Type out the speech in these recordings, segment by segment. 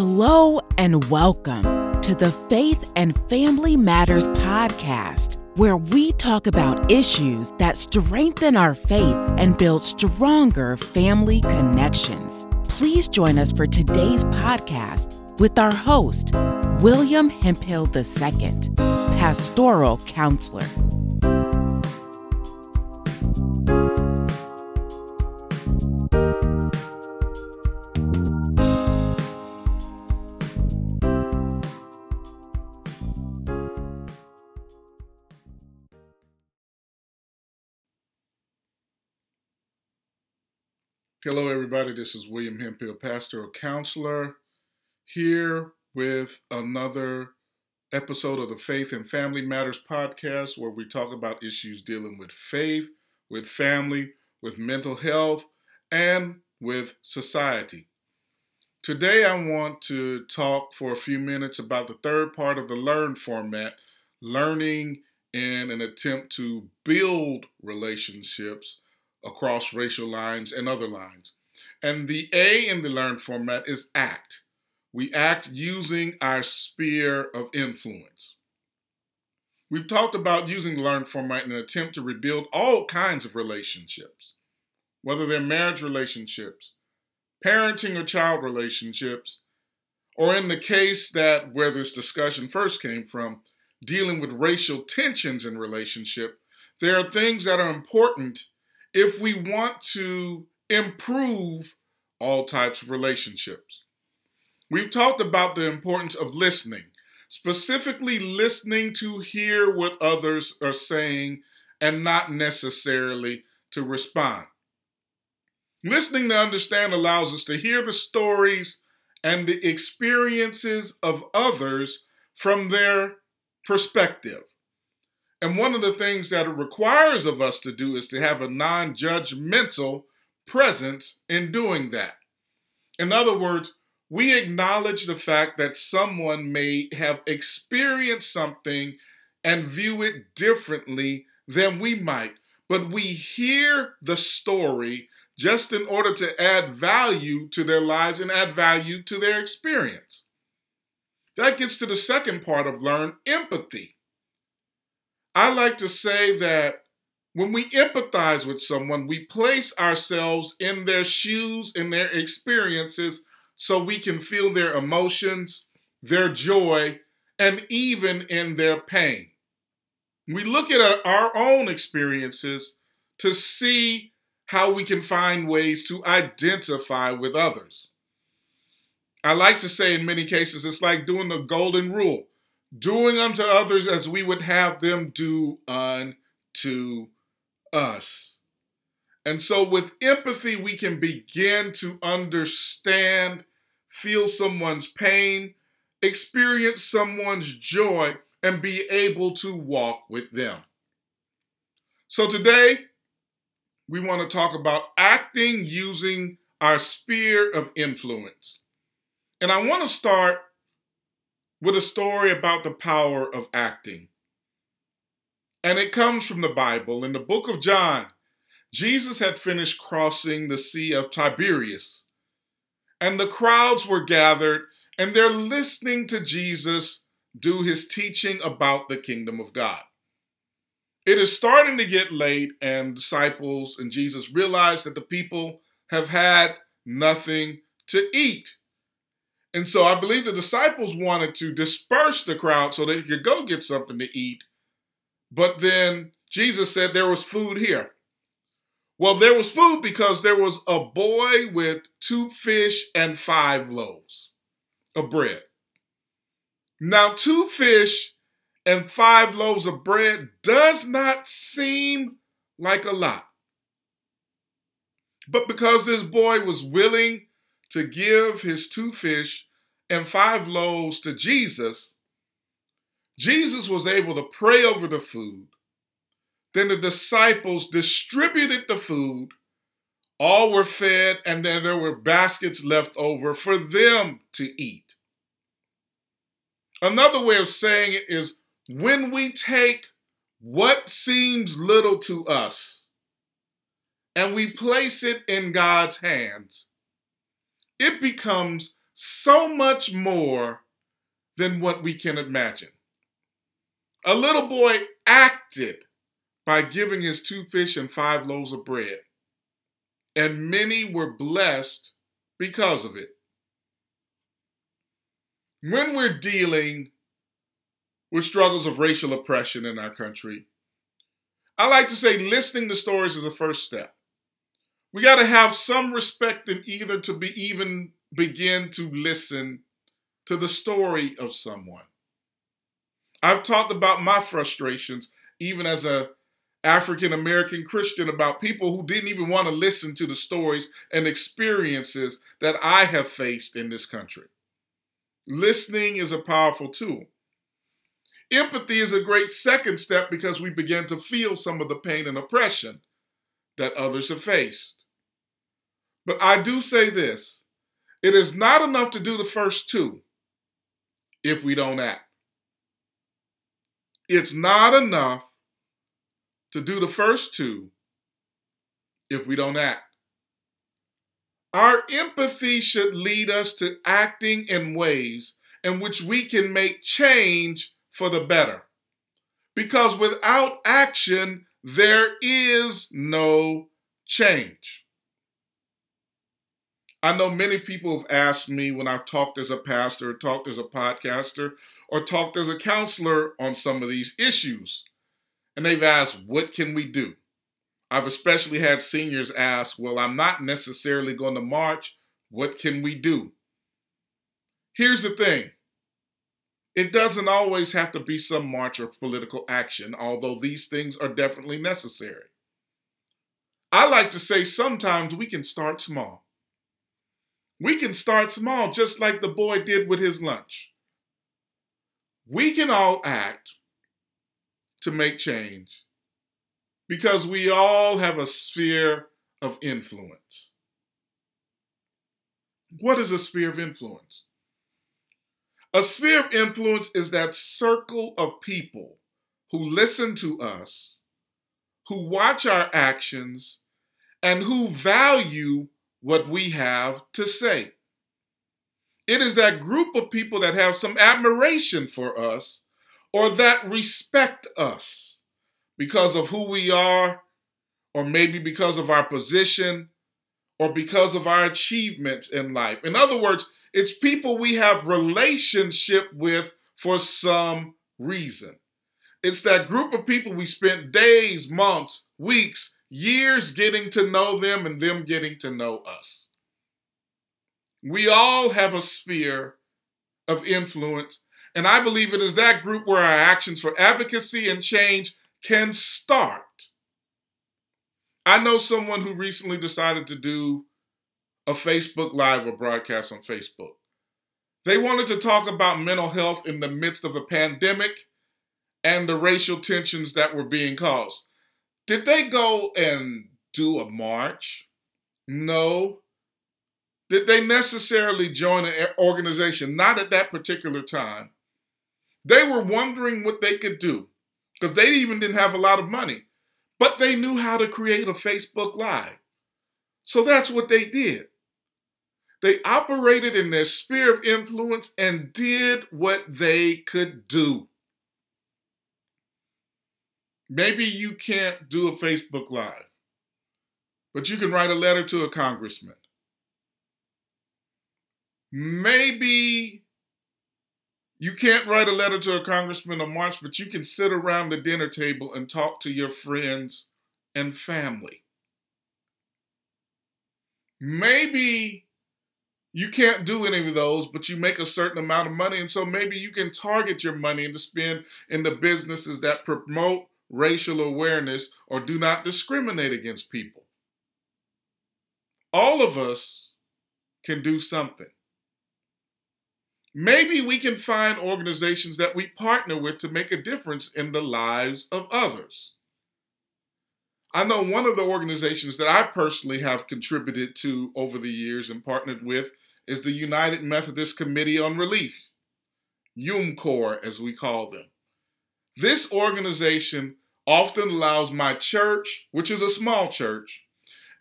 Hello and welcome to the Faith and Family Matters podcast, where we talk about issues that strengthen our faith and build stronger family connections. Please join us for today's podcast with our host, William Hemphill II, pastoral counselor. Hello, everybody. This is William Hemphill, pastoral counselor, here with another episode of the Faith and Family Matters podcast, where we talk about issues dealing with faith, with family, with mental health, and with society. Today, I want to talk for a few minutes about the third part of the Learn format learning in an attempt to build relationships across racial lines and other lines. And the A in the learn format is act. We act using our sphere of influence. We've talked about using the learn format in an attempt to rebuild all kinds of relationships, whether they're marriage relationships, parenting or child relationships, or in the case that where this discussion first came from, dealing with racial tensions in relationship, there are things that are important if we want to improve all types of relationships. We've talked about the importance of listening, specifically listening to hear what others are saying and not necessarily to respond. Listening to understand allows us to hear the stories and the experiences of others from their perspective. And one of the things that it requires of us to do is to have a non judgmental presence in doing that. In other words, we acknowledge the fact that someone may have experienced something and view it differently than we might, but we hear the story just in order to add value to their lives and add value to their experience. That gets to the second part of learn empathy. I like to say that when we empathize with someone, we place ourselves in their shoes, in their experiences, so we can feel their emotions, their joy, and even in their pain. We look at our own experiences to see how we can find ways to identify with others. I like to say in many cases, it's like doing the golden rule doing unto others as we would have them do unto us. And so, with empathy, we can begin to understand, feel someone's pain, experience someone's joy, and be able to walk with them. So, today, we want to talk about acting using our sphere of influence. And I want to start with a story about the power of acting. And it comes from the Bible. In the book of John, Jesus had finished crossing the Sea of Tiberias, and the crowds were gathered, and they're listening to Jesus do his teaching about the kingdom of God. It is starting to get late, and disciples and Jesus realize that the people have had nothing to eat. And so I believe the disciples wanted to disperse the crowd so they could go get something to eat. But then Jesus said there was food here. Well, there was food because there was a boy with two fish and five loaves of bread. Now, two fish and five loaves of bread does not seem like a lot. But because this boy was willing to give his two fish and five loaves to Jesus, Jesus was able to pray over the food. Then the disciples distributed the food. All were fed, and then there were baskets left over for them to eat. Another way of saying it is when we take what seems little to us and we place it in God's hands, it becomes so much more than what we can imagine. A little boy acted by giving his two fish and five loaves of bread, and many were blessed because of it. When we're dealing with struggles of racial oppression in our country, I like to say listening to stories is a first step. We got to have some respect in either to be even begin to listen to the story of someone. I've talked about my frustrations even as a African American Christian about people who didn't even want to listen to the stories and experiences that I have faced in this country. Listening is a powerful tool. Empathy is a great second step because we begin to feel some of the pain and oppression that others have faced. But I do say this it is not enough to do the first two if we don't act. It's not enough to do the first two if we don't act. Our empathy should lead us to acting in ways in which we can make change for the better. Because without action, there is no change. I know many people have asked me when I've talked as a pastor, talked as a podcaster, or talked as a counselor on some of these issues. And they've asked, what can we do? I've especially had seniors ask, well, I'm not necessarily going to march. What can we do? Here's the thing it doesn't always have to be some march or political action, although these things are definitely necessary. I like to say sometimes we can start small. We can start small, just like the boy did with his lunch. We can all act to make change because we all have a sphere of influence. What is a sphere of influence? A sphere of influence is that circle of people who listen to us, who watch our actions, and who value what we have to say. It is that group of people that have some admiration for us or that respect us because of who we are, or maybe because of our position, or because of our achievements in life. In other words, it's people we have relationship with for some reason. It's that group of people we spent days, months, weeks, years getting to know them and them getting to know us. We all have a sphere of influence, and I believe it is that group where our actions for advocacy and change can start. I know someone who recently decided to do a Facebook Live or broadcast on Facebook. They wanted to talk about mental health in the midst of a pandemic and the racial tensions that were being caused. Did they go and do a march? No. Did they necessarily join an organization? Not at that particular time. They were wondering what they could do because they even didn't have a lot of money, but they knew how to create a Facebook Live. So that's what they did. They operated in their sphere of influence and did what they could do. Maybe you can't do a Facebook Live, but you can write a letter to a congressman. Maybe you can't write a letter to a congressman or march, but you can sit around the dinner table and talk to your friends and family. Maybe you can't do any of those, but you make a certain amount of money. And so maybe you can target your money and to spend in the businesses that promote racial awareness or do not discriminate against people. All of us can do something. Maybe we can find organizations that we partner with to make a difference in the lives of others. I know one of the organizations that I personally have contributed to over the years and partnered with is the United Methodist Committee on Relief, UMCOR as we call them. This organization often allows my church, which is a small church,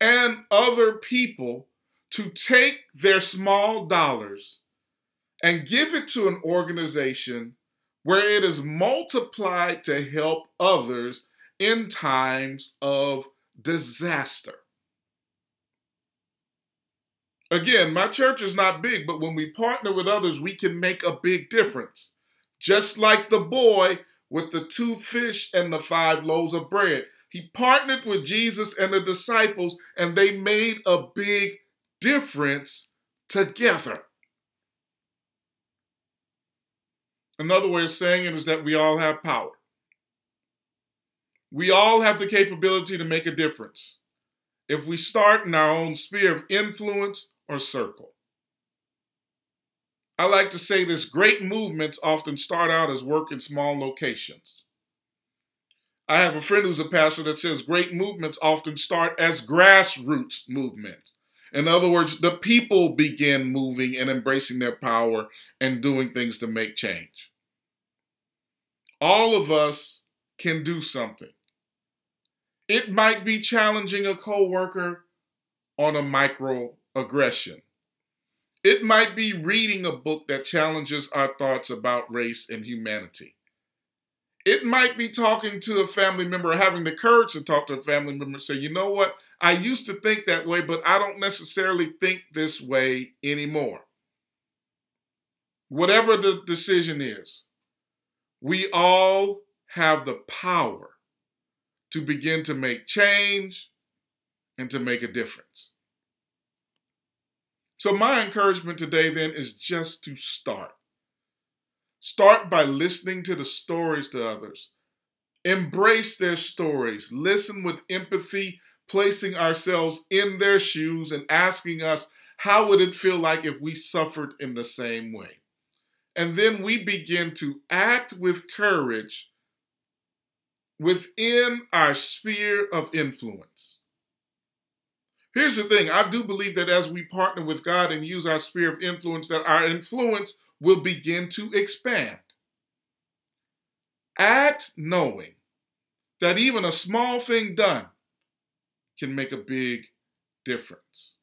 and other people to take their small dollars and give it to an organization where it is multiplied to help others in times of disaster. Again, my church is not big, but when we partner with others, we can make a big difference. Just like the boy with the two fish and the five loaves of bread. He partnered with Jesus and the disciples, and they made a big difference together. Another way of saying it is that we all have power. We all have the capability to make a difference if we start in our own sphere of influence or circle. I like to say this great movements often start out as work in small locations. I have a friend who's a pastor that says great movements often start as grassroots movements. In other words, the people begin moving and embracing their power and doing things to make change. All of us can do something. It might be challenging a coworker on a microaggression. It might be reading a book that challenges our thoughts about race and humanity. It might be talking to a family member or having the courage to talk to a family member and say, you know what, I used to think that way, but I don't necessarily think this way anymore. Whatever the decision is, we all have the power to begin to make change and to make a difference. So, my encouragement today then is just to start. Start by listening to the stories to others. Embrace their stories. Listen with empathy, placing ourselves in their shoes and asking us, how would it feel like if we suffered in the same way? And then we begin to act with courage within our sphere of influence. Here's the thing I do believe that as we partner with God and use our sphere of influence, that our influence will begin to expand. Act knowing that even a small thing done can make a big difference.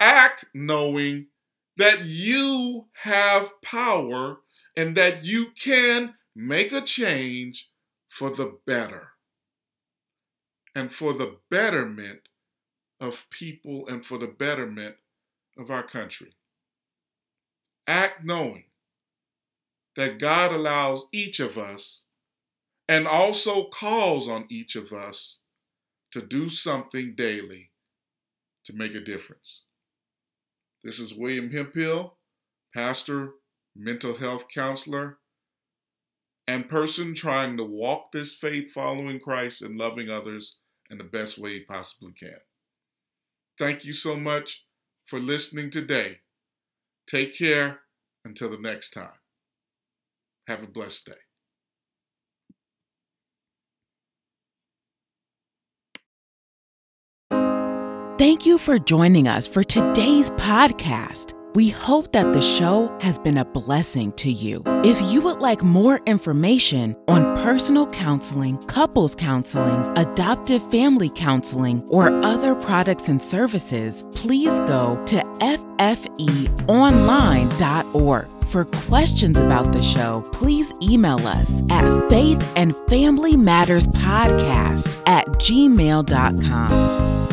Act knowing that you have power and that you can make a change for the better and for the betterment of people and for the betterment of our country. Act knowing that God allows each of us and also calls on each of us to do something daily to make a difference. This is William Hemphill, pastor, mental health counselor, and person trying to walk this faith following Christ and loving others in the best way he possibly can. Thank you so much for listening today. Take care until the next time. Have a blessed day. Thank you for joining us for today's podcast. We hope that the show has been a blessing to you. If you would like more information on personal counseling, couples counseling, adoptive family counseling, or other products and services, please go to ffeonline.org. For questions about the show, please email us at faith and family matters podcast at gmail.com.